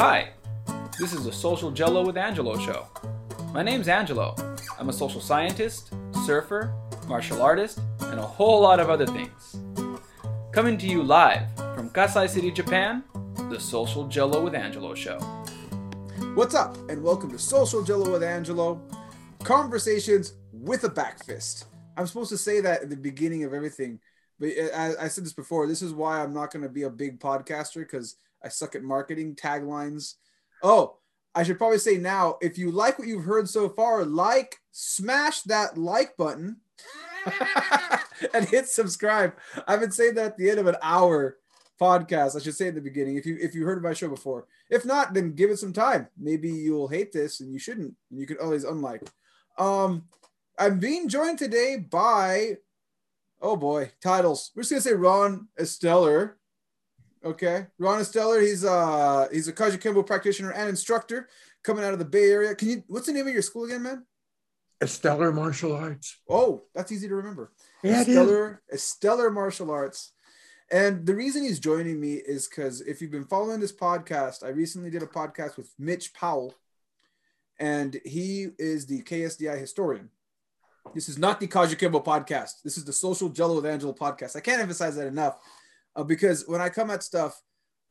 Hi, this is the Social Jello with Angelo show. My name's Angelo. I'm a social scientist, surfer, martial artist, and a whole lot of other things. Coming to you live from Kasai City, Japan, the Social Jello with Angelo show. What's up, and welcome to Social Jello with Angelo. Conversations with a back fist. I'm supposed to say that at the beginning of everything, but I, I said this before. This is why I'm not going to be a big podcaster because I suck at marketing taglines. Oh, I should probably say now if you like what you've heard so far, like, smash that like button and hit subscribe. I've been saying that at the end of an hour podcast. I should say at the beginning. If you if you heard my show before, if not, then give it some time. Maybe you'll hate this and you shouldn't. And You can always unlike. Um, I'm being joined today by, oh boy, titles. We're just gonna say Ron Esteller. Okay, Ron Esteller. He's uh he's a Kajukenbo practitioner and instructor coming out of the Bay Area. Can you? What's the name of your school again, man? Esteller Martial Arts. Oh, that's easy to remember. Yeah. Stellar, Stellar Martial Arts. And the reason he's joining me is because if you've been following this podcast, I recently did a podcast with Mitch Powell, and he is the KSDI historian. This is not the Kajukenbo podcast. This is the Social Jello with Angelo podcast. I can't emphasize that enough uh, because when I come at stuff,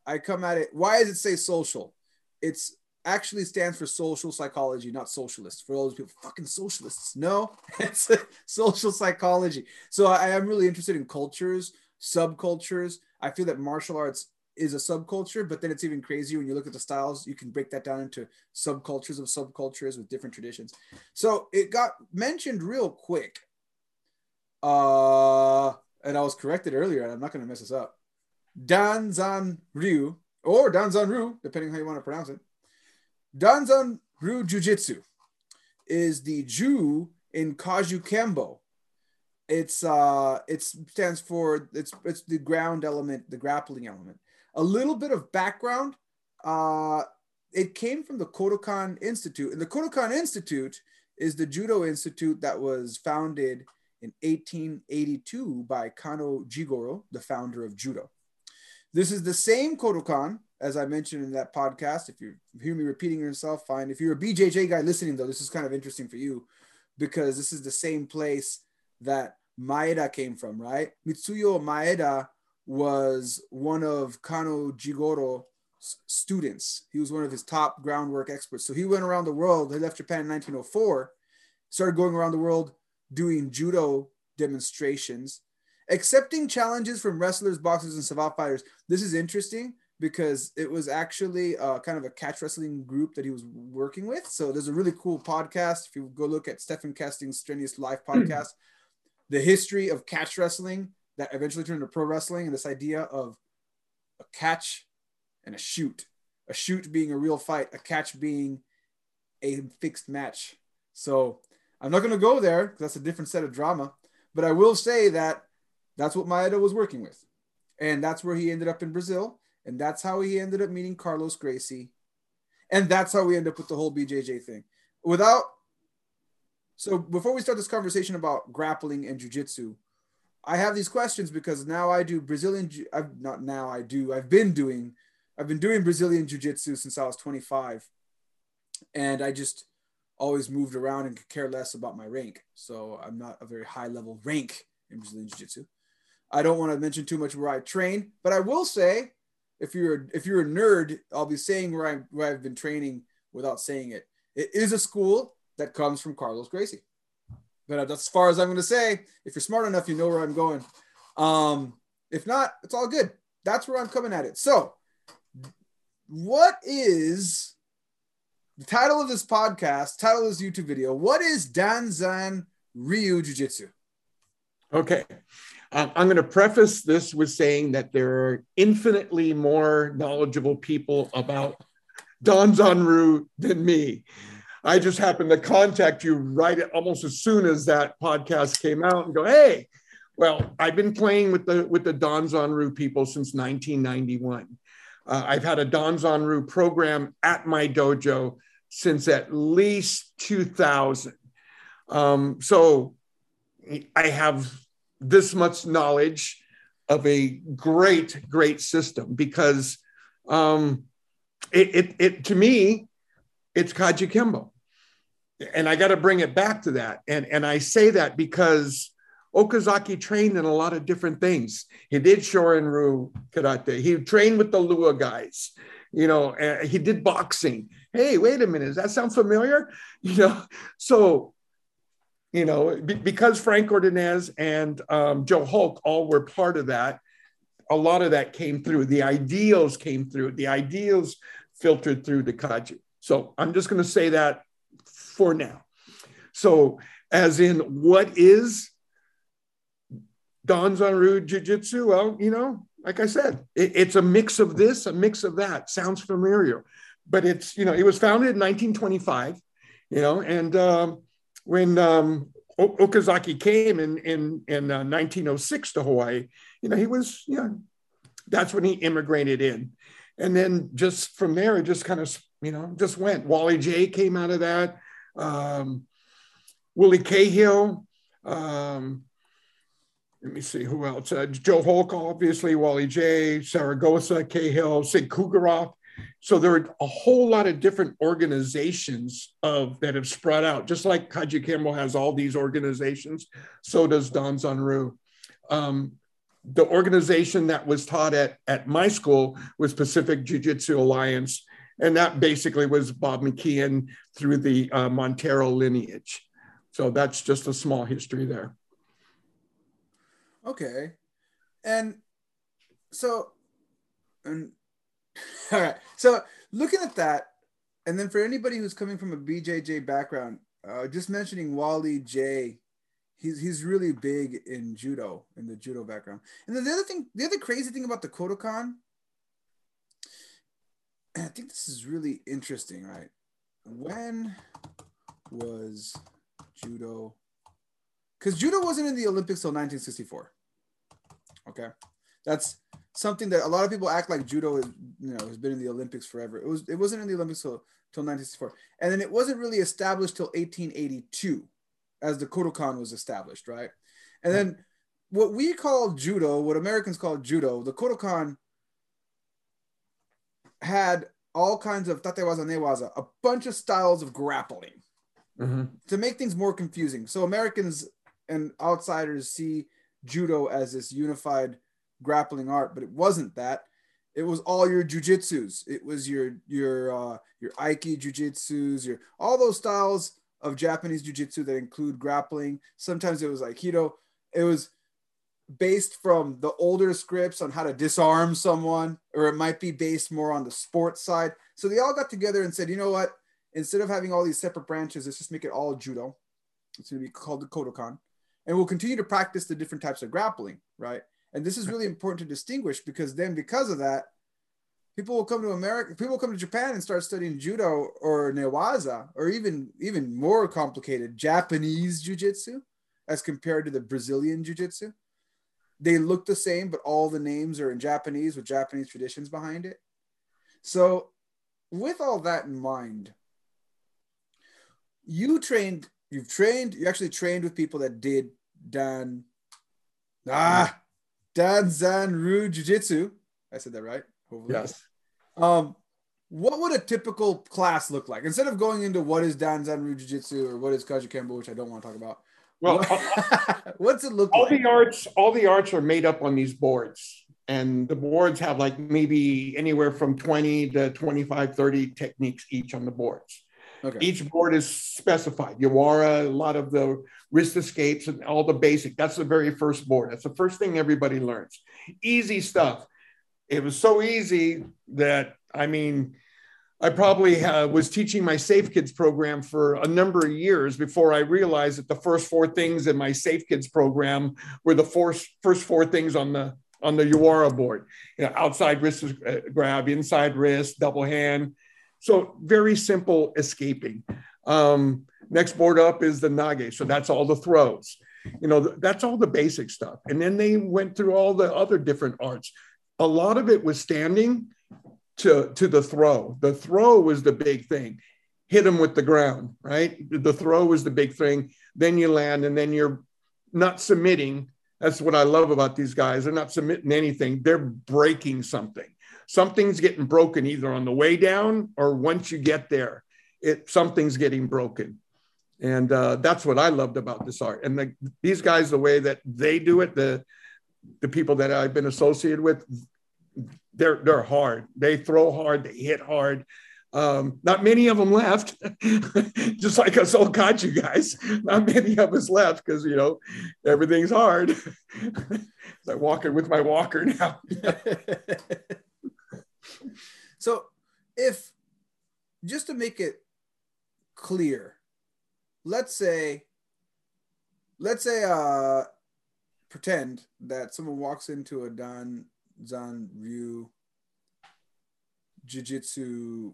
I come at it. Why does it say social? It's actually stands for social psychology, not socialist. For all those people, fucking socialists. No, it's social psychology. So I am really interested in cultures, subcultures. I feel that martial arts is a subculture, but then it's even crazier when you look at the styles. You can break that down into subcultures of subcultures with different traditions. So it got mentioned real quick. Uh, and I was corrected earlier, and I'm not going to mess this up. Danzan Ryu, or Danzan Ryu, depending how you want to pronounce it. Danzan Ryu Jiu-Jitsu is the Ju in Kajukenbo. It's uh it stands for it's it's the ground element, the grappling element. A little bit of background. Uh it came from the Kodokan Institute. And the Kodokan Institute is the judo institute that was founded in 1882 by Kano Jigoro, the founder of judo. This is the same Kodokan as I mentioned in that podcast. If you hear me repeating yourself, fine. If you're a BJJ guy listening, though, this is kind of interesting for you because this is the same place that Maeda came from, right? Mitsuyo Maeda was one of Kano Jigoro's students. He was one of his top groundwork experts. So he went around the world. He left Japan in 1904, started going around the world doing judo demonstrations, accepting challenges from wrestlers, boxers, and savate fighters. This is interesting because it was actually uh, kind of a catch wrestling group that he was working with. So there's a really cool podcast. If you go look at Stephan Kesting's Strenuous Life podcast, the history of catch wrestling that eventually turned into pro wrestling and this idea of a catch and a shoot, a shoot being a real fight, a catch being a fixed match. So I'm not going to go there because that's a different set of drama, but I will say that that's what Maeda was working with. And that's where he ended up in Brazil. And that's how he ended up meeting Carlos Gracie. And that's how we end up with the whole BJJ thing. Without, so before we start this conversation about grappling and jujitsu, I have these questions because now I do Brazilian, I've not now I do, I've been doing, I've been doing Brazilian jiu-jitsu since I was 25. And I just always moved around and could care less about my rank. So I'm not a very high level rank in Brazilian jiu-jitsu. I don't want to mention too much where I train, but I will say if you're if you're a nerd, I'll be saying where I where I've been training without saying it. It is a school that comes from Carlos Gracie. But that's as far as I'm going to say. If you're smart enough, you know where I'm going. Um, if not, it's all good. That's where I'm coming at it. So, what is the title of this podcast? Title of this YouTube video. What is Danzan Ryu Jiu Jitsu? Okay. Um, I'm going to preface this with saying that there are infinitely more knowledgeable people about Danzan Ryu than me. I just happened to contact you right almost as soon as that podcast came out and go, hey, well, I've been playing with the with the Danzan Ryu people since 1991. Uh, I've had a Danzan Ryu program at my dojo since at least 2000. Um, so I have this much knowledge of a great, great system because um, it, it, it to me, it's Kaji Kembo. And I got to bring it back to that. And, and I say that because Okazaki trained in a lot of different things. He did Shorin-ryu karate. He trained with the Lua guys. You know, he did boxing. Hey, wait a minute, does that sound familiar? You know, so you know, because Frank Ordonez and um, Joe Holck all were part of that, a lot of that came through. The ideals came through. The ideals filtered through the kaji. So I'm just going to say that for now. So, as in, what is Danzanryu Jiu Jitsu? Well, you know, like I said, it, it's a mix of this, a mix of that. Sounds familiar, but it's, you know, it was founded in 1925, you know, and um, when um, Okazaki came in, in, in uh, 1906 to Hawaii, you know, he was, you know, that's when he immigrated in. And then just from there, it just kind of, you know, just went. Wally Jay came out of that. Um, Willie Cahill, um, let me see who else. Uh, Joe Holck, obviously, Wally Jay, Saragosa, Cahill, Sig Kufferath. So there are a whole lot of different organizations of that have spread out. Just like Kaji Kembo has all these organizations, so does Danzanryu. Um, the organization that was taught at, at my school was Pacific Jiu Jitsu Alliance. And that basically was Bob McKeon through the uh, Montero lineage. So that's just a small history there. Okay. And so, and all right. So looking at that, and then for anybody who's coming from a BJJ background, uh, just mentioning Wally Jay, he's he's really big in judo in the judo background. And then the other thing, the other crazy thing about the Kodokan, and I think this is really interesting, right? When was judo? Because judo wasn't in the Olympics till 1964. Okay, that's something that a lot of people act like judo is, you know, has been in the Olympics forever. It was, it wasn't in the Olympics till, till 1964, and then it wasn't really established till 1882, as the Kodokan was established, right? And then what we call judo, what Americans call judo, the Kodokan had all kinds of tatewaza, newaza, a bunch of styles of grappling Mm-hmm. to make things more confusing. So Americans and outsiders see judo as this unified grappling art, but it wasn't that. It was all your jujitsus. It was your your uh, your aiki jujitsus, your all those styles of Japanese jujitsu that include grappling. Sometimes it was aikido. It was based from the older scripts on how to disarm someone, or it might be based more on the sports side. So they all got together and said, you know what? Instead of having all these separate branches, let's just make it all judo. It's going to be called the Kodokan. And we'll continue to practice the different types of grappling, right? And this is really important to distinguish because then, because of that, people will come to America, people will come to Japan and start studying judo or newaza, or even even more complicated Japanese jujitsu as compared to the Brazilian jujitsu. They look the same, but all the names are in Japanese with Japanese traditions behind it. So, with all that in mind, you trained, you've trained, you actually trained with people that did Dan, ah, Danzanryu Jiu Jitsu. I said that right? Hopefully. Yes. Um, what would a typical class look like instead of going into what is Danzanryu Jiu Jitsu or what is Kaji Kembo, which I don't want to talk about? Well, what- what's it look all like? All the arts, all the arts are made up on these boards. And the boards have like maybe anywhere from 20 to 25, 30 techniques each on the boards. Okay. Each board is specified. Yawara, a lot of the wrist escapes and all the basic. That's the very first board. That's the first thing everybody learns. Easy stuff. It was so easy that, I mean, I probably uh, was teaching my Safe Kids program for a number of years before I realized that the first four things in my Safe Kids program were the first, first four things on the on the Yawara board. You know, outside wrist uh, grab, inside wrist, double hand. So very simple escaping. Um, next board up is the nage. So that's all the throws. You know, that's all the basic stuff. And then they went through all the other different arts. A lot of it was standing to, to the throw. The throw was the big thing. Hit them with the ground, right? The throw was the big thing. Then you land and then you're not submitting. That's what I love about these guys. They're not submitting anything, they're breaking something. Something's getting broken either on the way down or once you get there, it something's getting broken. And uh, that's what I loved about this art. And the, these guys, the way that they do it, the the people that I've been associated with, they're they're hard. They throw hard. They hit hard. Um, not many of them left, just like us old you guys. Not many of us left because you know everything's hard. I'm walking with my walker now. so, if just to make it clear, let's say, let's say, uh, pretend that someone walks into a Dan Zan Ryu Jiu-Jitsu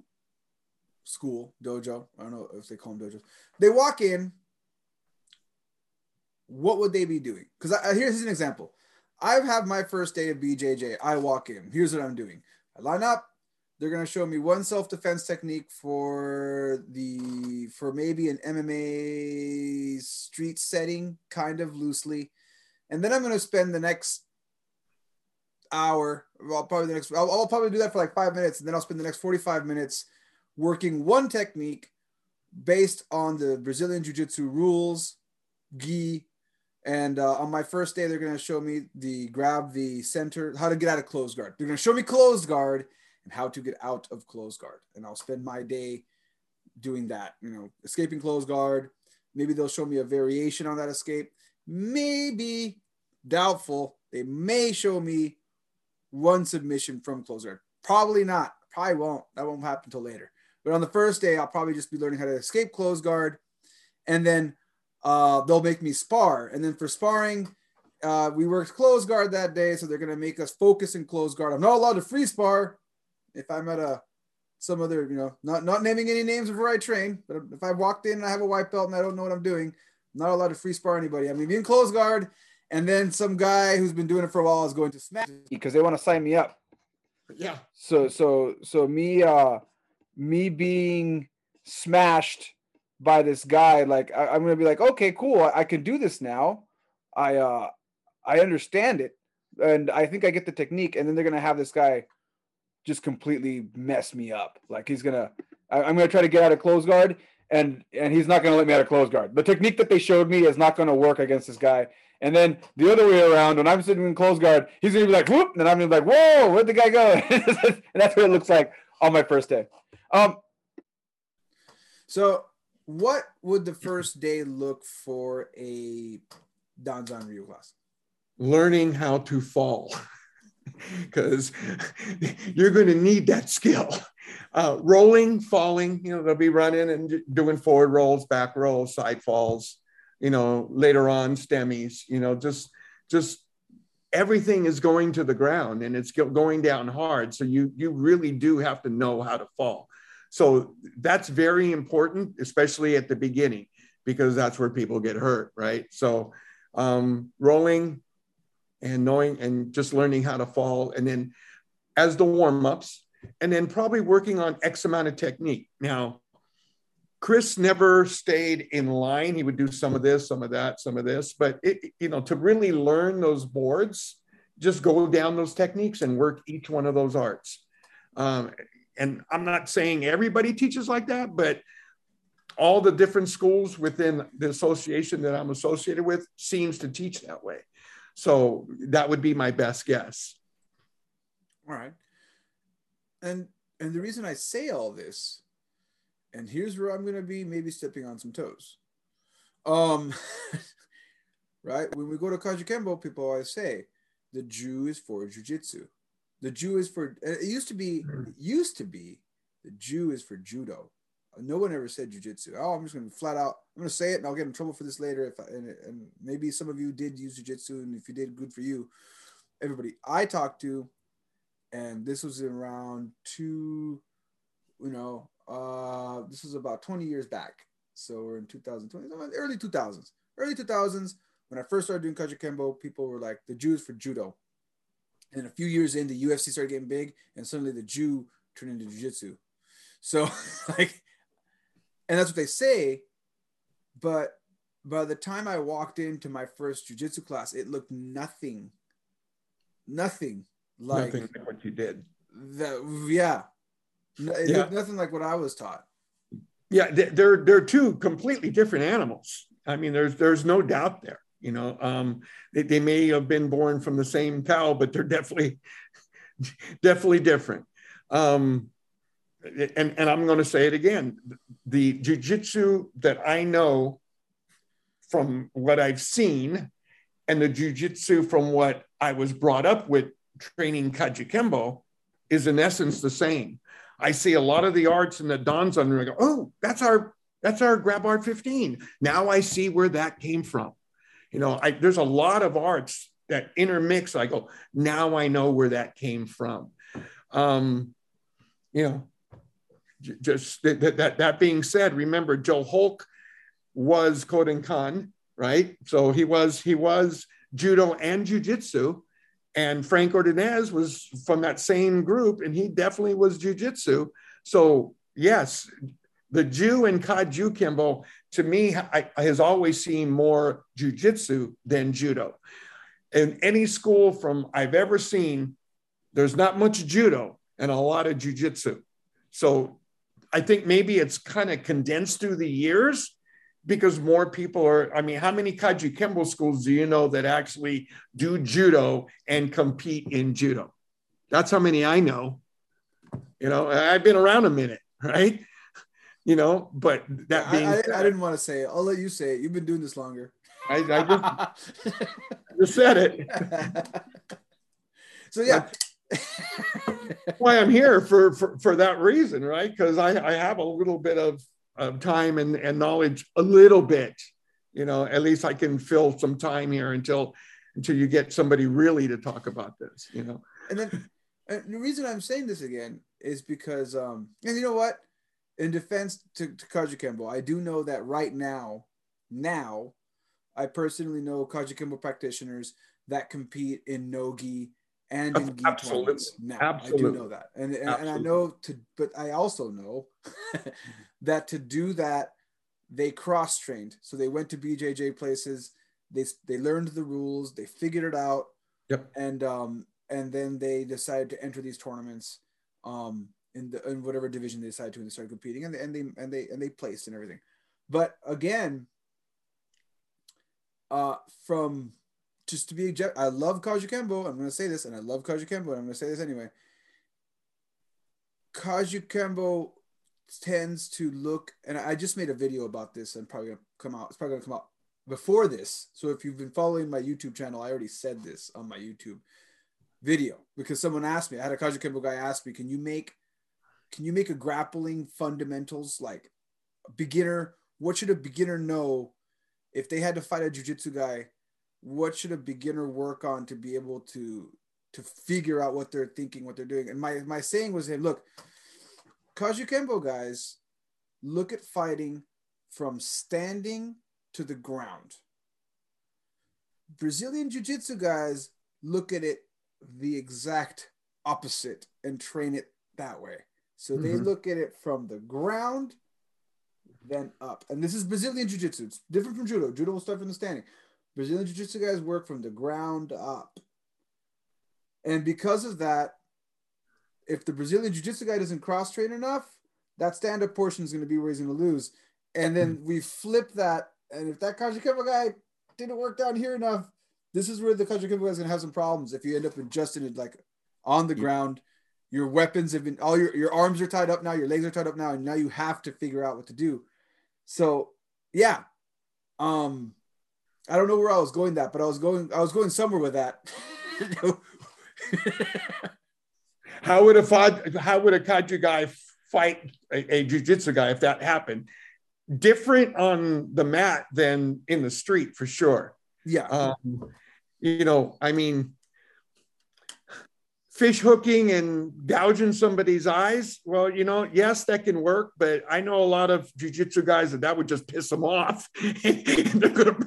school, dojo. I don't know if they call them dojos. They walk in. What would they be doing? Because here's an example. I have my first day of BJJ. I walk in. Here's what I'm doing. I line up. They're gonna show me one self-defense technique for the for maybe an MMA street setting, kind of loosely, and then I'm gonna spend the next hour. Well, probably the next. I'll, I'll probably do that for like five minutes, and then I'll spend the next 45 minutes working one technique based on the Brazilian Jiu Jitsu rules, gi. And uh, on my first day, they're going to show me the grab the center, how to get out of closed guard. They're going to show me closed guard and how to get out of closed guard. And I'll spend my day doing that, you know, escaping closed guard. Maybe they'll show me a variation on that escape. Maybe doubtful. They may show me one submission from closed guard. Probably not. Probably won't. That won't happen until later. But on the first day, I'll probably just be learning how to escape closed guard, and then uh, they'll make me spar. And then for sparring, uh, we worked close guard that day, so they're gonna make us focus in close guard. I'm not allowed to free spar if I'm at a some other, you know, not not naming any names before I train. But if I walked in and I have a white belt and I don't know what I'm doing, I'm not allowed to free spar anybody. I'm gonna be in close guard, and then some guy who's been doing it for a while is going to smash me because they want to sign me up. Yeah. So so so me uh me being smashed by this guy, like I, am gonna be like, okay, cool, I, I, can do this now. I uh I understand it, and I think I get the technique. And then they're gonna have this guy just completely mess me up. Like he's gonna, I, I'm gonna try to get out of close guard, and and he's not gonna let me out of close guard. The technique that they showed me is not gonna work against this guy. And then the other way around, when I'm sitting in close guard, he's gonna be like, whoop, and I'm gonna be like, whoa, where'd the guy go? and that's what it looks like on my first day. Um, so what would the first day look for a Danzan Ryu class? Learning how to fall. because you're going to need that skill. Uh, rolling, falling, you know, they'll be running and doing forward rolls, back rolls, side falls, you know, later on stemmies, you know, just, just everything is going to the ground and it's going down hard. So you, you really do have to know how to fall. So that's very important, especially at the beginning, because that's where people get hurt, right? So um, rolling and knowing and just learning how to fall, and then as the warm ups, and then probably working on X amount of technique. Now, Chris never stayed in line. He would do some of this, some of that, some of this, but it, you know, to really learn those boards, just go down those techniques and work each one of those arts. Um, and I'm not saying everybody teaches like that, but all the different schools within the association that I'm associated with seems to teach that way. So that would be my best guess. All right. And and the reason I say all this, and here's where I'm going to be maybe stepping on some toes. Um, right when we go to Kajukenbo, people always say the Jew is for jujitsu. The Jew is for it used to be it used to be the Ju is for judo. No one ever said jujitsu. Oh, I'm just gonna flat out. I'm gonna say it, and I'll get in trouble for this later. If I, and, and maybe some of you did use jujitsu, and if you did, good for you. Everybody I talked to, and this was around two, you know, uh, this was about 20 years back. So we're in 2020, early 2000s, early 2000s. When I first started doing Kajukenbo, people were like, the Jews for judo. And then a few years in, the UFC started getting big, and suddenly the Jew turned into jiu-jitsu. So, like, and that's what they say. But by the time I walked into my first jiu-jitsu class, it looked nothing, nothing like, nothing like what you did. That yeah, it Yeah. looked nothing like what I was taught. Yeah, they- they're they're two completely different animals. I mean, there's there's no doubt there. You know, um, they, they may have been born from the same cow, but they're definitely definitely different. Um, and and I'm going to say it again: the jujitsu that I know from what I've seen, and the jujitsu from what I was brought up with training Kajikembo, is in essence the same. I see a lot of the arts in the Don's under. I go, oh, that's our that's our grab art 15. Now I see where that came from. You know, I, there's a lot of arts that intermix. I go, now I know where that came from. Um, you know, just that, that, that, being said, remember Joe Holck was Kodokan, right? So he was he was judo and jujitsu. And Frank Ordonez was from that same group, and he definitely was jujitsu. So yes, the Jew and Kajukenbo to me I, has always seemed more jujitsu than judo. In any school from I've ever seen, there's not much judo and a lot of jujitsu. So I think maybe it's kind of condensed through the years because more people are. I mean, how many Kajukenbo schools do you know that actually do judo and compete in judo? That's how many I know. You know, I've been around a minute, right? You know, but that I, being I, said, I didn't want to say it. I'll let you say it. You've been doing this longer. I, I just, just said it. so yeah. why I'm here for for, for that reason, right? Because I, I have a little bit of, of time and, and knowledge, a little bit. You know, at least I can fill some time here until until you get somebody really to talk about this. You know, and then and the reason I'm saying this again is because um and you know what? In defense to, to Kaji Kembo, I do know that right now, now, I personally know Kaji Kembo practitioners that compete in Nogi and in gi Absolutely. tournaments. Now I do know that. And and, and I know to but I also know that to do that, they cross trained. So they went to BJJ places, they they learned the rules, they figured it out Yep. and um and then they decided to enter these tournaments um in the in whatever division they decided to and they started competing and they and they and they and they placed and everything. But again uh from just to be object- I love Kaju Kembo I'm to say this and I love Kaju Kembo and I'm to say this anyway. Kaju Kembo tends to look and I just made a video about this and probably gonna come out it's probably gonna come out before this. So if you've been following my YouTube channel I already said this on my YouTube video because someone asked me I had a Kaju Kembo guy ask me can you make can you make a grappling fundamentals like beginner what should a beginner know if they had to fight a jiu-jitsu guy what should a beginner work on to be able to to figure out what they're thinking what they're doing and my my saying was hey look Kaju guys look at fighting from standing to the ground. Brazilian Jiu Jitsu guys look at it the exact opposite and train it that way. So they Mhm. look at it from the ground, then up. And this is Brazilian Jiu Jitsu. It's different from Judo. Judo will start from the standing. Brazilian Jiu Jitsu guys work from the ground up. And because of that, if the Brazilian Jiu Jitsu guy doesn't cross train enough, that stand up portion is going to be where he's going to lose. And then we flip that. And if that Kajukenbo guy didn't work down here enough, this is where the Kajukenbo guy is going to have some problems. If you end up adjusting it like on the Yeah. ground, your weapons have been, all your, your arms are tied up now, your legs are tied up now, and now you have to figure out what to do. So, yeah. Um, I don't know where I was going that, but I was going, I was going somewhere with that. how would a how would a Kaju guy fight a, a jiu-jitsu guy if that happened? Different on the mat than in the street for sure. yeah. um, you know, I mean, fish hooking and gouging somebody's eyes. Well, you know, yes, that can work, but I know a lot of jujitsu guys that that would just piss them off, and they're gonna,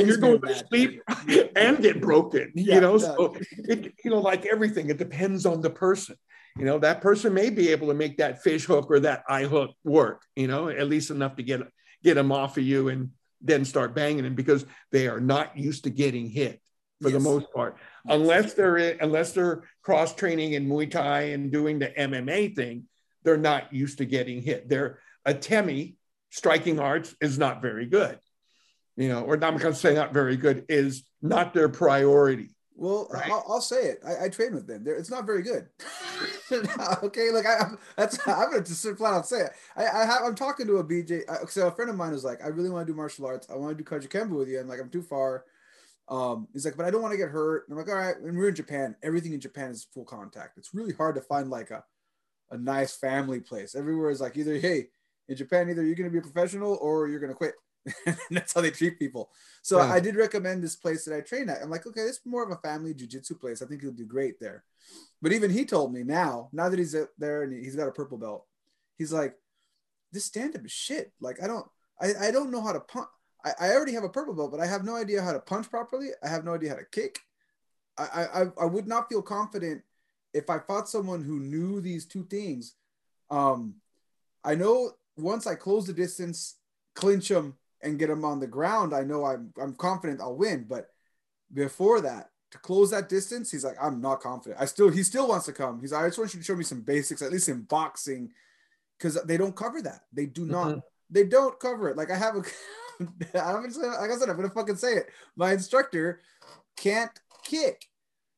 you're going to sleep and get broken. Yeah, you know, so it, you know, like everything, it depends on the person. You know, that person may be able to make that fish hook or that eye hook work. You know, at least enough to get get them off of you and then start banging them because they are not used to getting hit. For the most part, unless they're in, unless they're cross training in Muay Thai and doing the MMA thing. They're not used to getting hit. Their atemi striking arts is not very good. You know, or I'm going to say not very good is not their priority. Well, Right. I'll, I'll say it. I, I train with them. They're, it's not very good. okay, like I, I'm- that's I'm gonna just flat out say it. I, I have I'm talking to a BJ. uh, So a friend of mine was like, I really want to do martial arts. I want to do Kajukenbo with you, and like I'm too far. Um, he's like, but I don't want to get hurt. And I'm like, all right. And we're in Japan. Everything in Japan is full contact. It's really hard to find like a, a nice family place. Everywhere is like either hey, in Japan, either you're gonna be a professional or you're gonna quit. that's how they treat people. So Yeah. I did recommend this place that I train at. I'm like, okay, this is more of a family jujitsu place. I think he'll do great there. But even he told me now, now that he's there and he's got a purple belt, he's like, this stand up is shit. Like I don't, I, I don't know how to punch. I, I already have a purple belt, but I have no idea how to punch properly. I have no idea how to kick. I, I, I- would not feel confident if I fought someone who knew these two things. Um, I know once I close the distance, clinch them, and get them on the ground, I know I'm I'm confident I'll win. But before that, to close that distance, he's like, I'm not confident. I still he still wants to come. He's like, I just want you to show me some basics, at least in boxing, because they don't cover that. They do not. Mhm. They don't cover it. Like I have a, I'm just, like I said, I'm gonna fucking say it. My instructor can't kick.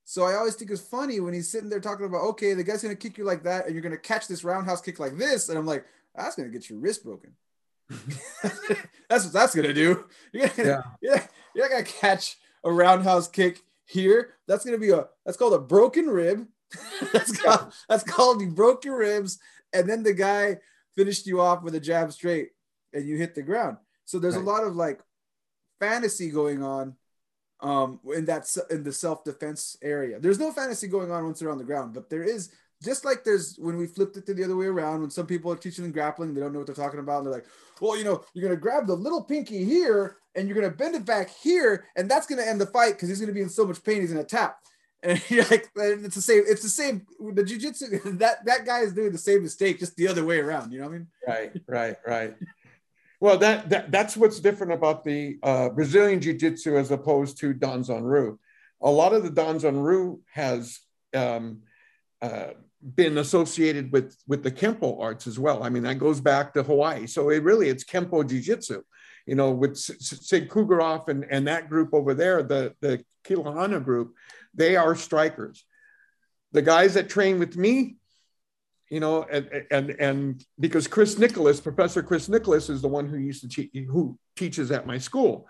So I always think it's funny when he's sitting there talking about, okay, the guy's gonna kick you like that, and you're gonna catch this roundhouse kick like this, and I'm like, that's gonna get your wrist broken. that's what that's gonna do. You're gonna, Yeah. yeah, you're not gonna catch a roundhouse kick here. That's gonna be a that's called a broken rib. that's called that's called you broke your ribs, and then the guy finished you off with a jab straight, and you hit the ground. So there's Right. a lot of like fantasy going on um in that in the self-defense area there's no fantasy going on once they're on the ground but there is just like there's when we flipped it to the other way around when some people are teaching them grappling they don't know what they're talking about and they're like well you know you're going to grab the little pinky here and you're going to bend it back here and that's going to end the fight because he's going to be in so much pain he's going to tap and you're like it's the same it's the same the jiu-jitsu that that guy is doing the same mistake just the other way around you know what i mean Right, right, right. Well, that, that that's what's different about the uh, Brazilian Jiu-Jitsu as opposed to Danzan Ryu. A lot of the Danzan Ryu has um, uh, been associated with with the Kempo arts as well. I mean, that goes back to Hawaii. So it really it's Kempo Jiu-Jitsu. You know, with S- S- Kufferath and, and that group over there, the the Kilohana group, they are strikers. The guys that train with me, you know, and and and because Chris Nicholas, Professor Chris Nicholas, is the one who used to teach, who teaches at my school,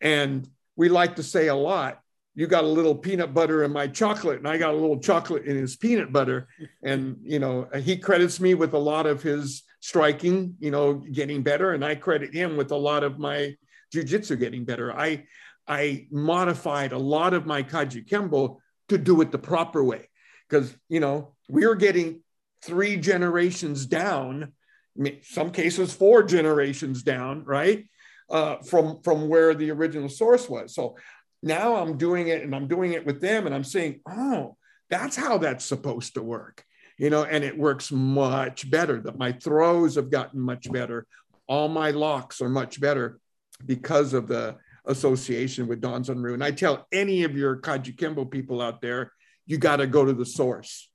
and we like to say a lot. You got a little peanut butter in my chocolate, and I got a little chocolate in his peanut butter, and you know, he credits me with a lot of his striking, you know, getting better, and I credit him with a lot of my jujitsu getting better. I I modified a lot of my kaji kembo to do it the proper way, because you know we were getting three generations down, I mean, some cases four generations down, right? Uh, from from where the original source was. So now I'm doing it, and I'm doing it with them, and I'm saying, oh, that's how that's supposed to work, you know, and it works much better. That my throws have gotten much better. All my locks are much better because of the association with Don Ryu. And I tell any of your Kaji Kembo people out there, you got to go to the source.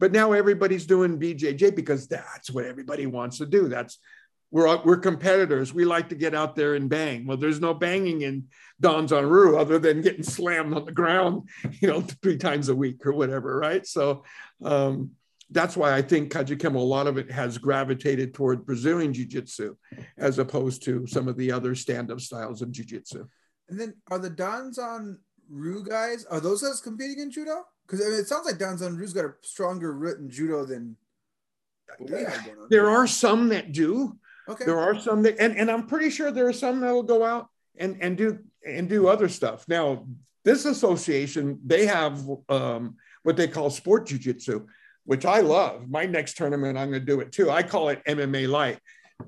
But now everybody's doing BJJ because that's what everybody wants to do. That's we're we're competitors. We like to get out there and bang. Well, there's no banging in Danzan Ryu other than getting slammed on the ground, you know, three times a week or whatever, right? So um, that's why I think Kajukenbo, a lot of it has gravitated toward Brazilian Jiu-Jitsu as opposed to some of the other stand-up styles of Jiu-Jitsu. And then are the Danzan Ryu guys, are those guys competing in judo? Because I mean, it sounds like Danzan Ryu's got a stronger root in judo than what we have going on. There are some that do, okay. there are some that and, and i'm pretty sure there are some that will go out and and do and do other stuff. Now this association they have um, what they call sport jiu-jitsu which i love. My next tournament i'm going to do it too. I call it mma light.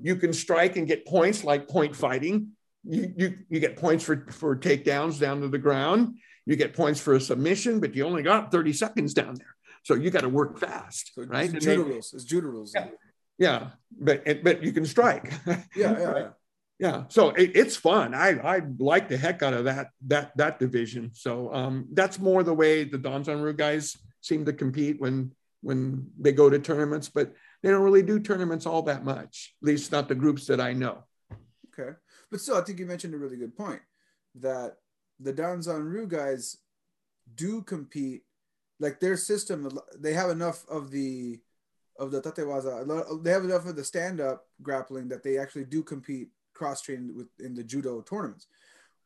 You can strike and get points like point fighting. You, you you get points for for takedowns down to the ground you get points for a submission but you only got 30 seconds down there so you got to work fast So right It's judo rules. It's judo rules. Yeah. yeah but but you can strike Yeah, yeah, yeah. yeah so it, it's fun i i like the heck out of that that that division so um that's more the way the Danzanryu guys seem to compete when when they go to tournaments but they don't really do tournaments all that much at least not the groups that i know okay but still i think you mentioned a really good point that the Danzanryu guys do compete like their system they have enough of the of the tatewaza they have enough of the stand-up grappling that they actually do compete cross trained with in the judo tournaments.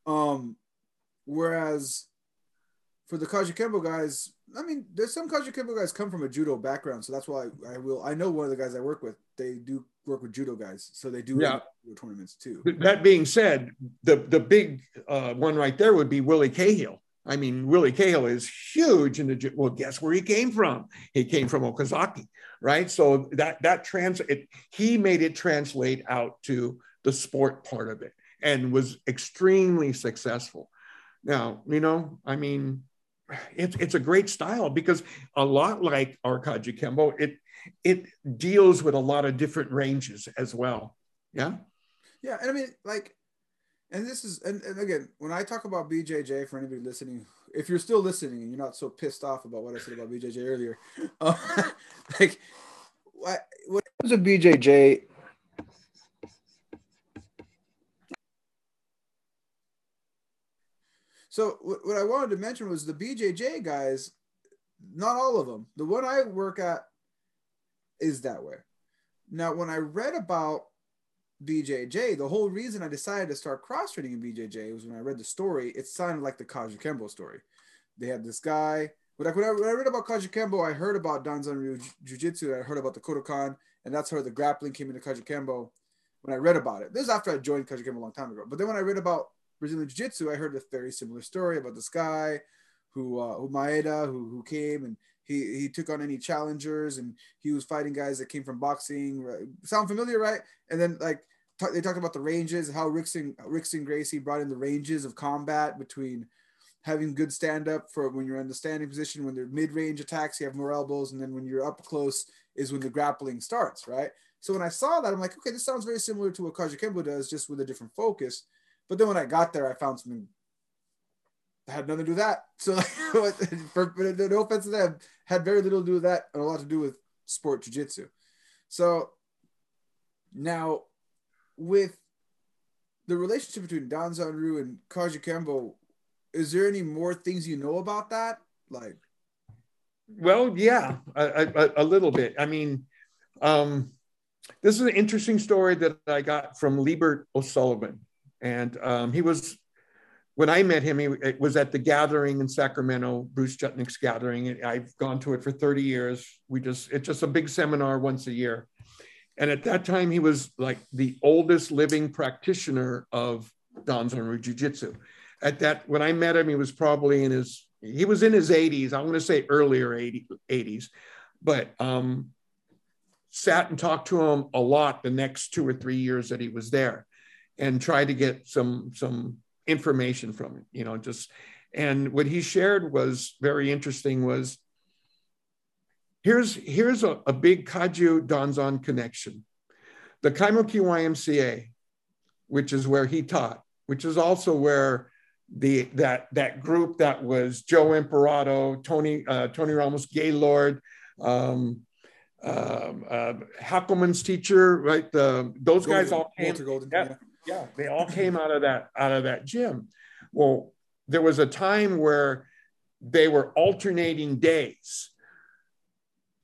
Um, whereas for the Kajukenbo guys, I mean, there's some Kajukenbo guys come from a judo background, so that's why I, I, will. I know one of the guys I work with. They do work with judo guys, so they do yeah. tournaments too. That being said, the the big uh, one right there would be Willie Cahill. I mean, Willie Cahill is huge in the well. Guess where he came from? He came from Okazaki, right? So that that trans it, he made it translate out to the sport part of it and was extremely successful. Now, you know, I mean, it's it's a great style because a lot like our Kajukenbo, it it deals with a lot of different ranges as well. Yeah. Yeah, and I mean, like, and this is, and, and again, when I talk about BJJ, for anybody listening, if you're still listening and you're not so pissed off about what I said about BJJ earlier, uh, like, what what was a BJJ So what I wanted to mention was the BJJ guys, not all of them. The one I work at is that way. Now, when I read about BJJ, the whole reason I decided to start cross training in BJJ was when I read the story. It sounded like the Kajukenbo story. They had this guy. When I, when I, when I read about Kajukenbo, I heard about Danzanryu Jiu-Jitsu. I heard about the Kodokan, and that's where the grappling came into Kajukenbo. When I read about it, this is after I joined Kajukenbo a long time ago. But then when I read about Brazilian Jiu Jitsu, I heard a very similar story about this guy who, uh, who Maeda, who, who came and he, he took on any challengers and he was fighting guys that came from boxing. Right? Sound familiar, right? And then like t- they talked about the ranges, how Rickson, Rickson Gracie brought in the ranges of combat between having good stand up for when you're in the standing position, when they're mid range attacks, you have more elbows, and then when you're up close is when the grappling starts, right? So when I saw that, I'm like, okay, this sounds very similar to what Kajukenbo does, just with a different focus. But then when I got there, I found something that had nothing to do with that. So, for, no offense to them, had very little to do with that and a lot to do with sport jujitsu. So now, with the relationship between Danzanryu and Kajukenbo, is there any more things you know about that? Like, well, yeah, a, a, a little bit. I mean, um, this is an interesting story that I got from Liebert O'Sullivan. And um, he was, when I met him, he was at the gathering in Sacramento, Bruce Juchnik's gathering. I've gone to it for 30 years. We just, it's just a big seminar once a year. And at that time, he was like the oldest living practitioner of Danzanryu Jiu Jitsu. At that, when I met him, he was probably in his, he was in his 80s. I'm going to say earlier 80, 80s, but um, sat and talked to him a lot the next two or three years that he was there and tried to get some some information from it you know just and what he shared was very interesting was here's here's a, a big kaju danzan connection the kaimuki ymca which is where he taught which is also where the that that group that was joe emperado tony uh, tony ramos gaylord um, um uh, Hackelman's teacher, right? The, those Golden, guys all came. Golden, yeah, yeah. They all came out of that out of that gym. Well, there was a time where they were alternating days.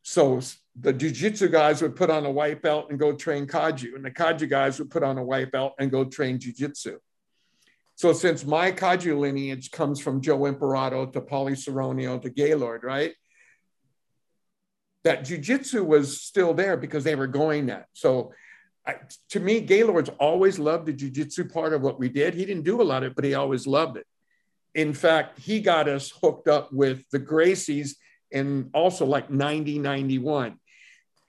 So the jiu-jitsu guys would put on a white belt and go train kaju, and the kaju guys would put on a white belt and go train jiu-jitsu. So since my kaju lineage comes from Joe Emperado to Paulie Ceronio to Gaylord, right? That jiu-jitsu was still there because they were going that. So I, to me, Gaylord's always loved the jujitsu part of what we did. He didn't do a lot of it, but he always loved it. In fact, he got us hooked up with the Gracies and also like 90, 91.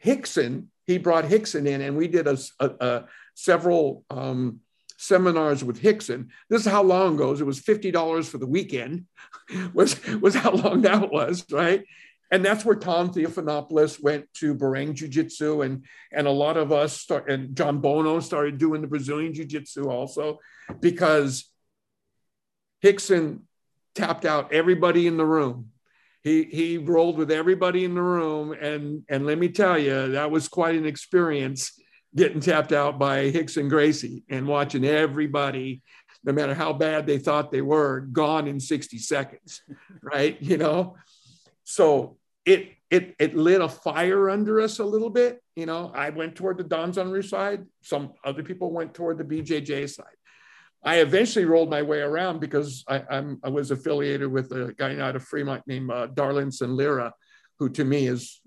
Rickson, he brought Hickson in and we did a, a, a several um, seminars with Hickson. This is how long was. It was $50 for the weekend was, was how long that was, right? And that's where Tom Theophanopoulos went to Barang Jiu Jitsu, and and a lot of us start, and John Bono started doing the Brazilian Jiu Jitsu also, because Rickson tapped out everybody in the room. He he rolled with everybody in the room, and and let me tell you, that was quite an experience getting tapped out by Rickson Gracie and watching everybody, no matter how bad they thought they were, gone in 60 seconds, right? You know, so it it it lit a fire under us a little bit. You know, I went toward the Don Rue side. Some other people went toward the BJJ side. I eventually rolled my way around because I, am I was affiliated with a guy out of Fremont named uh, Darlinson Lira, who to me is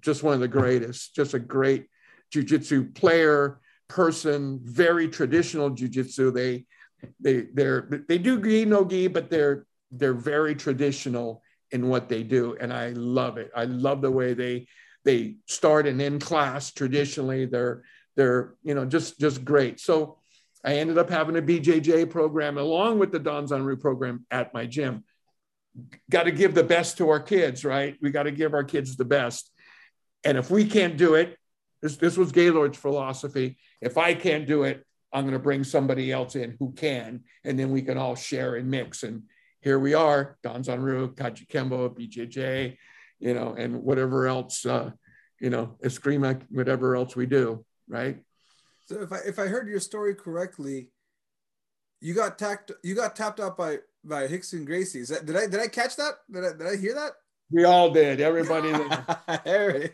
just one of the greatest, just a great jujitsu player, person, very traditional jujitsu. They they they're they do gi no gi, but they're they're very traditional in what they do, and I love it. I love the way they they start and end class traditionally. They're they're you know just just great. So I ended up having a BJJ program along with the Danzan Ryu program at my gym. Got to give the best to our kids, right? We got to give our kids the best. And if we can't do it, this, this was Gaylord's philosophy. If I can't do it, I'm going to bring somebody else in who can, and then we can all share and mix. And here we are, Danzan Ryu, Kajukenbo, BJJ, you know, and whatever else, uh, you know, Eskrima, whatever else we do, right? So if I if I heard your story correctly, you got tapped you got tapped out by by Rickson Gracie. Is that did I did I catch that? Did I did I hear that? We all did. Everybody. it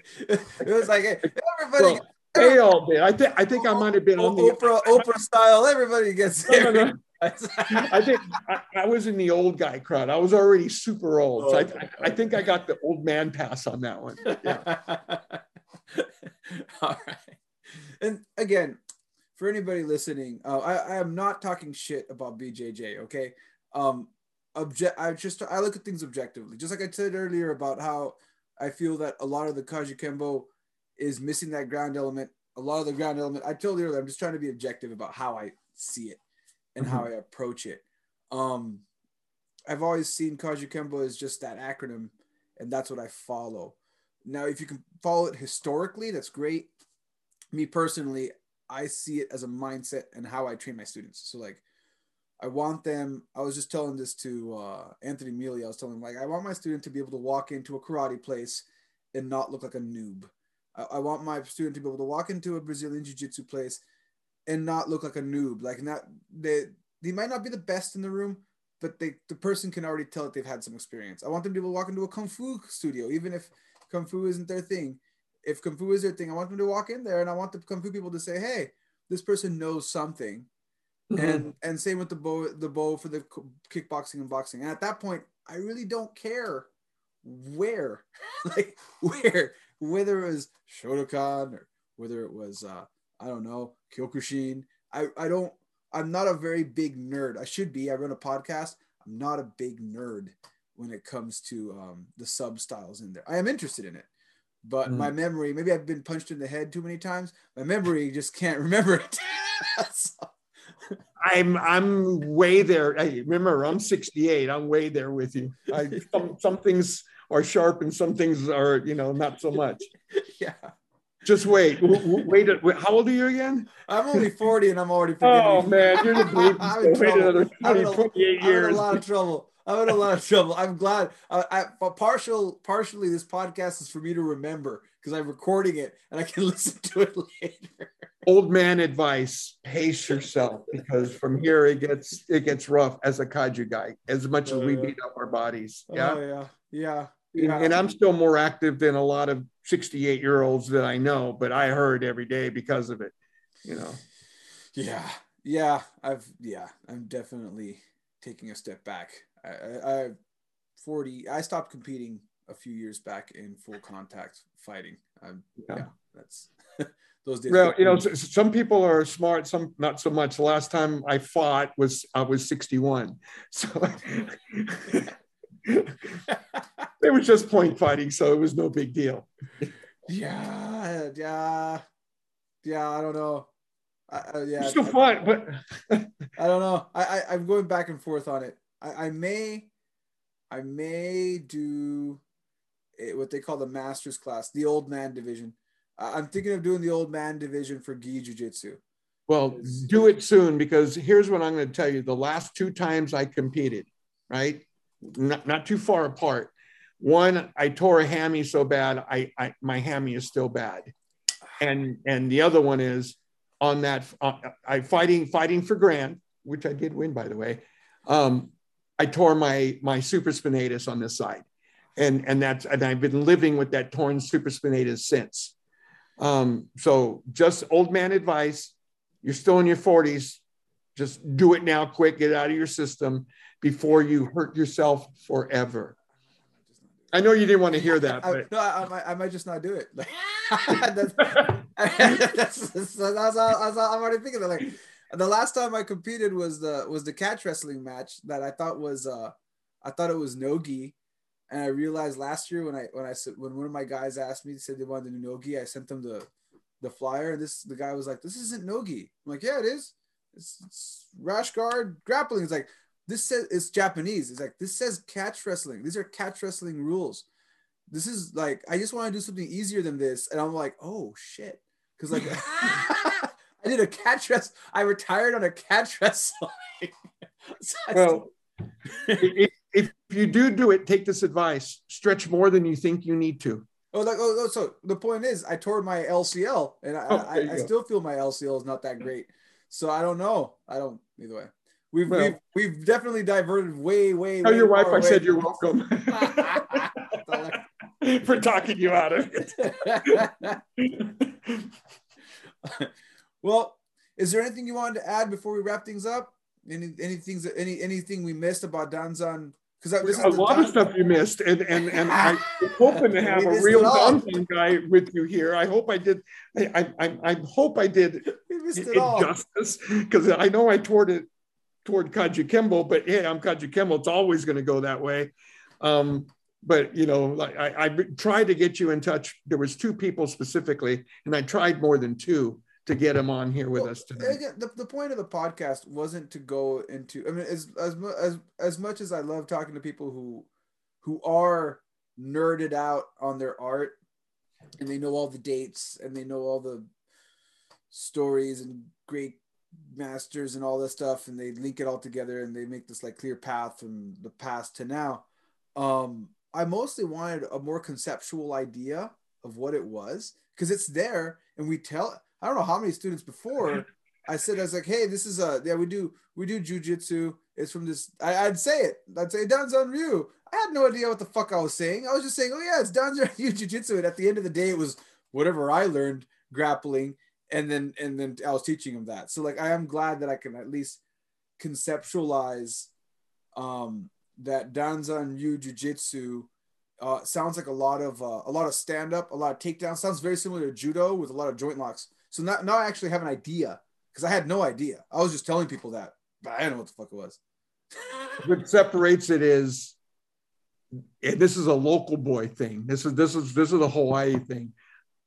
was like everybody. Well, they all did. I think. I think I might have been on the Oprah, Oprah style. Everybody gets. No, no, no. I think I, I, was in the old guy crowd. I was already super old, so I, I, I think I got the old man pass on that one. Yeah. all right. And again, for anybody listening, uh, I, I am not talking shit about BJJ. Okay, um, object. I just I look at things objectively, just like I said earlier about how I feel that a lot of the Kajukenbo is missing that ground element. A lot of the ground element. I told you earlier. I'm just trying to be objective about how I see it and mm-hmm. how I approach it. Um, I've always seen Kajukenbo as just that acronym, and that's what I follow. Now, if you can follow it historically, that's great. Me personally, I see it as a mindset and how I train my students. So like I want them, I was just telling this to uh, Anthony Mealy. I was telling him like I want my student to be able to walk into a karate place and not look like a noob. I, I want my student to be able to walk into a Brazilian jiu-jitsu place and not look like a noob. Like not they they might not be the best in the room, but they the person can already tell that they've had some experience. I want them to be able to walk into a kung fu studio, even if kung fu isn't their thing if Kung Fu is their thing, I want them to walk in there and I want the Kung Fu people to say, hey, this person knows something. Mm-hmm. And and same with the bow, the bow for the kickboxing and boxing. And at that point, I really don't care where, like where, whether it was Shotokan or whether it was uh, I don't know Kyokushin. I I don't. I'm not a very big nerd. I should be. I run a podcast. I'm not a big nerd when it comes to um, the sub styles in there. I am interested in it but mm. my memory maybe i've been punched in the head too many times my memory just can't remember it so. i'm i'm way there hey remember i'm 68 i'm way there with you I, some, some things are sharp and some things are you know not so much yeah just wait. Wait, wait. How old are you again? I'm only 40 and I'm already forgetting. Oh, man. You're the. I'm in wait another 20, 28 years. I'm in a lot of trouble. I'm in a lot of trouble. I'm glad. Uh, I, partial, partially, this podcast is for me to remember because I'm recording it and I can listen to it later. Old man advice: pace yourself because from here it gets it gets rough as a kaiju guy. As much as we beat up our bodies, yeah, oh, yeah, yeah. Yeah. And, I'm still more active than a lot of 68 year olds that I know, but I heard every day because of it, you know. Yeah. Yeah. I've, yeah, I'm definitely taking a step back. I, I 40. I stopped competing a few years back in full contact fighting. I'm, yeah. yeah, that's those days. Well, you know, some people are smart, some not so much. The last time I fought was I was 61, so it was just point fighting, so it was no big deal. yeah, yeah, yeah. I don't know. I, yeah, still fun, but I don't know. I, I I'm going back and forth on it. I, I may, I may do eh, what they call the masters class, the old man division. Uh, I'm thinking of doing the old man division for gi jiu-jitsu. Well, do it soon because here's what I'm going to tell you. The last two times I competed, right? Not, not too far apart. One, I tore a hammy so bad, I, I my hammy is still bad. And and the other one is on that uh, I fighting fighting for Grant, which I did win by the way. Um, I tore my my supraspinatus on this side, and and that's and I've been living with that torn supraspinatus since. Um, so just old man advice. You're still in your 40s. Just do it now, quick. Get out of your system before you hurt yourself forever. I know you didn't want to hear that, I, but no, I, I, might, I might just not do it. that's, that's, that's, that's, that's, I'm already thinking that. Like the last time I competed was the was the catch wrestling match that I thought was uh I thought it was nogi, and I realized last year when I when I said when one of my guys asked me said they wanted to do nogi, I sent them the the flyer. And this the guy was like, "This isn't nogi." I'm like, "Yeah, it is. It's, it's rash guard grappling." It's like this says it's Japanese. It's like this says catch wrestling. These are catch wrestling rules. This is like I just want to do something easier than this, and I'm like, oh shit, because like I did a catch wrestle. I retired on a catch wrestling. so well, if, if you do do it, take this advice: stretch more than you think you need to. Oh, like oh, oh so the point is, I tore my LCL, and I, oh, I, I still feel my LCL is not that great. So I don't know. I don't either way. We've, well, we've we've definitely diverted way way. Oh, Tell way your wife I said you're welcome for talking you out of it. well, is there anything you wanted to add before we wrap things up? Any anything any anything we missed about Danzan? Because a lot of stuff you missed, and and and I was hoping to have a real Danzan guy with you here. I hope I did. I I, I hope I did it, it justice because I know I toward it toward Kajukenbo, but hey, I'm Kajukenbo. It's always going to go that way. Um, but you know, like I, I tried to get you in touch. There was two people specifically, and I tried more than two to get them on here with well, us today. Again, the, the point of the podcast wasn't to go into. I mean, as as as as much as I love talking to people who who are nerded out on their art and they know all the dates and they know all the stories and great masters and all this stuff and they link it all together and they make this like clear path from the past to now. Um i mostly wanted a more conceptual idea of what it was because it's there and we tell i don't know how many students before i said i was like hey this is a yeah we do we do jujitsu. It's from this I, would say it. I'd say Danzan Ryu. I had no idea what the fuck i was saying. I was just saying oh yeah it's Danzan Ryu jiu-jitsu and at the end of the day it was whatever i learned grappling and then and then I was teaching him that. So like I am glad that I can at least conceptualize um, that Danzan Ryu Jiu Jitsu uh, sounds like a lot of uh, a lot of stand up, a lot of takedown. Sounds very similar to judo with a lot of joint locks. So now, now I actually have an idea because I had no idea. I was just telling people that, but I do not know what the fuck it was. what separates it is this is a local boy thing. This is this is this is a Hawaii thing.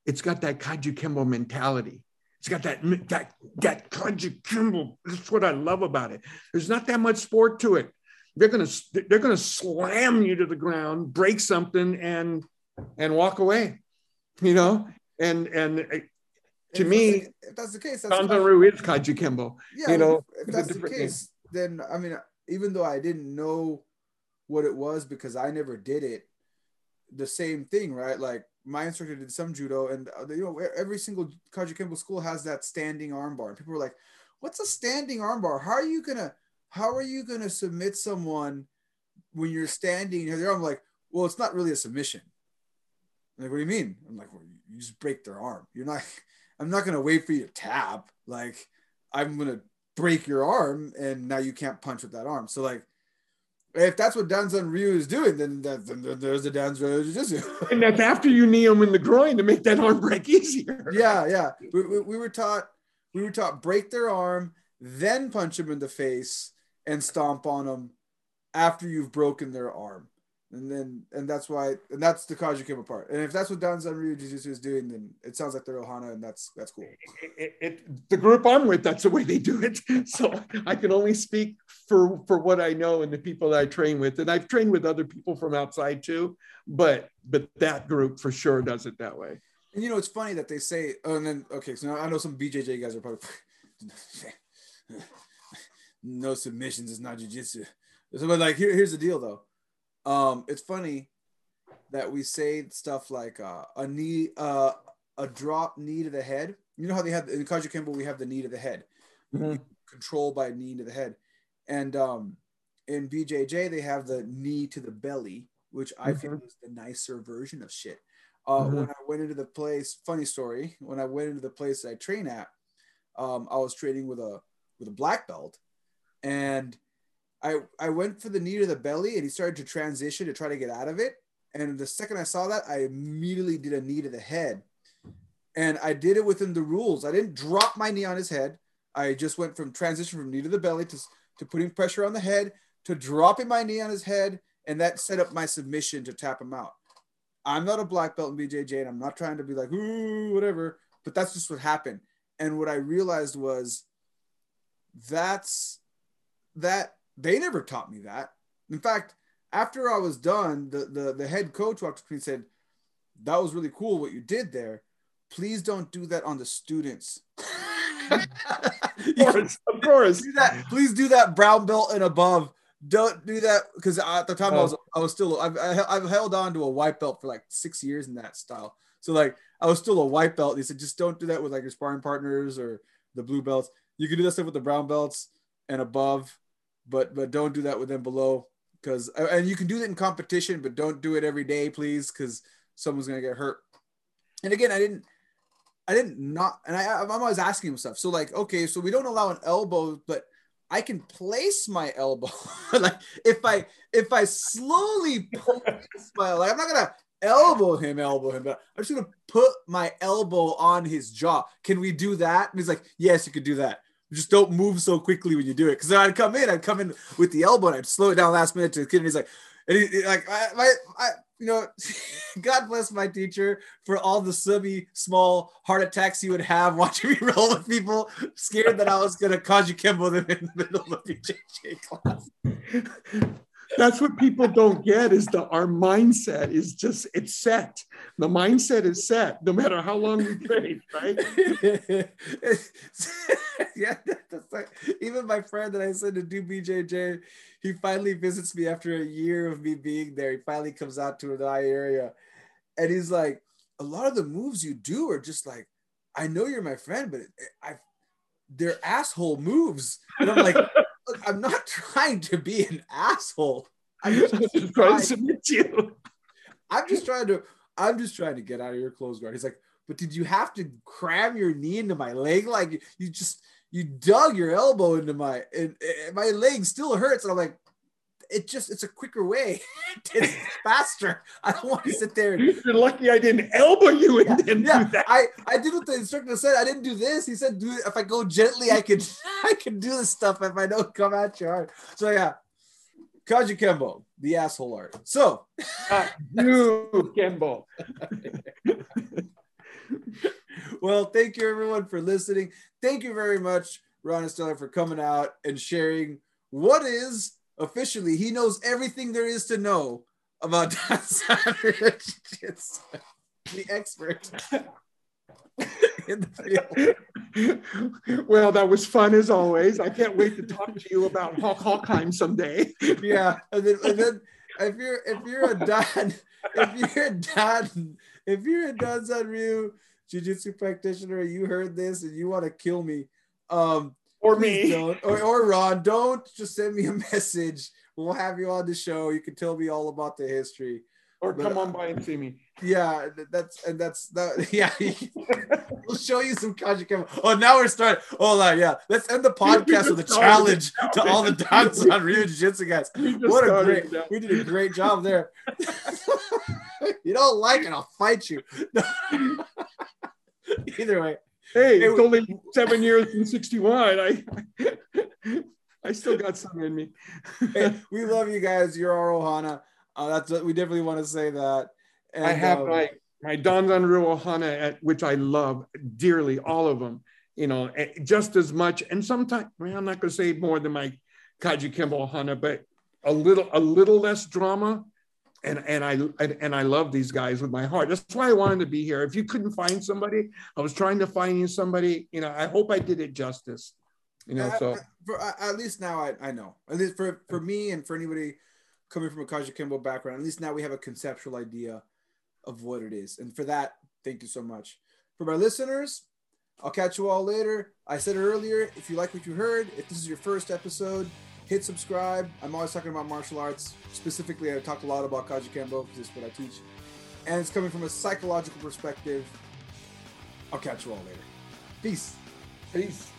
It's got that Kajukenbo mentality. It's got that that that Kajukenbo. That's what I love about it. There's not that much sport to it. They're gonna they're gonna slam you to the ground, break something, and and walk away. You know, and and uh, to if me, that's the, if that's the case, that's Danzan Ryu is Kajukenbo. Yeah, you know, if that's the case, game. then I mean, even though I didn't know what it was because I never did it, the same thing, right? Like my instructor did some judo, and uh, you know every single Kajukenbo school has that standing armbar. And people were like, "What's a standing armbar? How are you gonna how are you gonna submit someone when you're standing there?" I'm like, "Well, it's not really a submission." I'm like, what do you mean? I'm like, well, you just break their arm. You're not. I'm not gonna wait for you to tap. Like, I'm gonna break your arm, and now you can't punch with that arm. So like if that's what Danzan Ryu is doing, then, that, then there's the Danzan Ryu Jiu-Jitsu. and that's after you knee him in the groin to make that arm break easier. Yeah, yeah. We, we, we, were taught we were taught break their arm, then punch them in the face and stomp on them after you've broken their arm. And then and that's why and that's the cause you came apart. And if that's what Danzan Ryu Jiu-Jitsu is doing, then it sounds like they're Ohana, and that's that's cool. It, it, it, the group I'm with, that's the way they do it. So I can only speak for for what I know and the people that I train with, and I've trained with other people from outside too. But but that group for sure does it that way. And you know, it's funny that they say, oh, and then okay, so now I know some BJJ guys are probably no submissions is not jujitsu. So, but like here, here's the deal though. Um, it's funny that we say stuff like uh, a knee, uh, a drop knee to the head. You know how they have in Kajukenbo we have the knee to the head, Mhm. control by knee to the head, and um, in BJJ they have the knee to the belly, which I feel is the nicer version of shit. Uh, Mhm. When I went into the place, funny story, when I went into the place that I train at, um, I was training with a with a black belt, and I I went for the knee to the belly, and he started to transition to try to get out of it. And the second I saw that, I immediately did a knee to the head, and I did it within the rules. I didn't drop my knee on his head. I just went from transition from knee to the belly to to putting pressure on the head to dropping my knee on his head, and that set up my submission to tap him out. I'm not a black belt in BJJ, and I'm not trying to be like ooh whatever, but that's just what happened. And what I realized was that's that they never taught me that. In fact, after I was done, the the, the head coach walked up to me and said, "That was really cool what you did there. Please don't do that on the students." Of course, of course. do that. Please do that brown belt and above. Don't do that because at the time I oh. was I was still I've, I- I've held on to a white belt for like six years in that style. So like I was still a white belt. He said just don't do that with like your sparring partners or the blue belts. You can do that stuff with the brown belts and above, but but don't do that with them below because and you can do that in competition, but don't do it every day, please, because someone's gonna get hurt. And again, I didn't I didn't not, and I, I'm always asking him stuff. So like, okay, so we don't allow an elbow, but I can place my elbow. like if I if I slowly place my, like I'm not gonna elbow him, elbow him, but I'm just gonna put my elbow on his jaw. Can we do that? And he's like, yes, you could do that. Just don't move so quickly when you do it. Because I'd come in, I'd come in with the elbow, and I'd slow it down last minute to the kid, and he's like, and he, like, I, my, I, you know, God bless my teacher for all the subby small heart attacks he would have watching me roll with people, scared that I was gonna cause Kajukenbo them in the middle of the BJJ class. That's what people don't get is that our mindset is just it's set. The mindset is set no matter how long we train, right? yeah, that's like, even my friend that I sent to do BJJ, he finally visits me after a year of me being there. He finally comes out to eye area, and he's like, "A lot of the moves you do are just like, I know you're my friend, but I, they're asshole moves." And I'm like, "Look, I'm not trying to be an asshole. I'm just Just trying to submit you. I'm just trying to I'm just trying to get out of your closed guard. He's like, but did you have to cram your knee into my leg? Like you just you dug your elbow into my and, and my leg still hurts. And I'm like, it just it's a quicker way. it's faster. I don't want to sit there and You're lucky I didn't elbow you and then yeah, do that. I, I did what the instructor said. I didn't do this. He said, do if I go gently, I could I can do this stuff if I don't come at you hard. So yeah. Kajukenbo, the asshole art. So Uh, you, Kembo. well, thank you everyone for listening. Thank you very much, Ron Estella, for coming out and sharing what is officially he knows everything there is to know about the expert in the field. well, that was fun as always. I can't wait to talk to you about Hulk Hulkheim someday. Yeah, and then, and then if you're if you're a Dan, if you're a Dan, if you're a Danzan Ryu jiu-jitsu practitioner, you heard this and you want to kill me, um, Or me. don't, or, or Ron, don't just send me a message. We'll have you on the show. You can tell me all about the history. Or come on uh, by and see me. Yeah, that's and that's that. Yeah, we'll show you some Kaji Oh, now we're starting. Hold on, yeah. Let's end the podcast with a challenge to all the Danzan Ryu jiu-jitsu guys. What a great, now. we did a great job there. you don't like it, I'll fight you. Either way, Hey, it's only seven years from 61. I I still got some in me. hey, we love you guys. You're our Ohana. Uh, that's what we definitely want to say that. And, I have um, my my Danzan Ryu Ohana, at which I love dearly, all of them. You know, eh, just as much, and sometimes well, I'm not going to say more than my Kajukenbo Ohana, but a little a little less drama. And and I and, and I love these guys with my heart. That's why I wanted to be here. If you couldn't find somebody, I was trying to find you somebody. You know, I hope I did it justice. You know, so I- for, at least now I, I know. At least for, for me and for anybody coming from a Kajukenbo background, at least now we have a conceptual idea of what it is. And for that, thank you so much. For my listeners, I'll catch you all later. I said it earlier, if you like what you heard, if this is your first episode, hit subscribe. I'm always talking about martial arts. Specifically, I talk a lot about Kajukenbo because it's what I teach. And it's coming from a psychological perspective. I'll catch you all later. Peace. peace.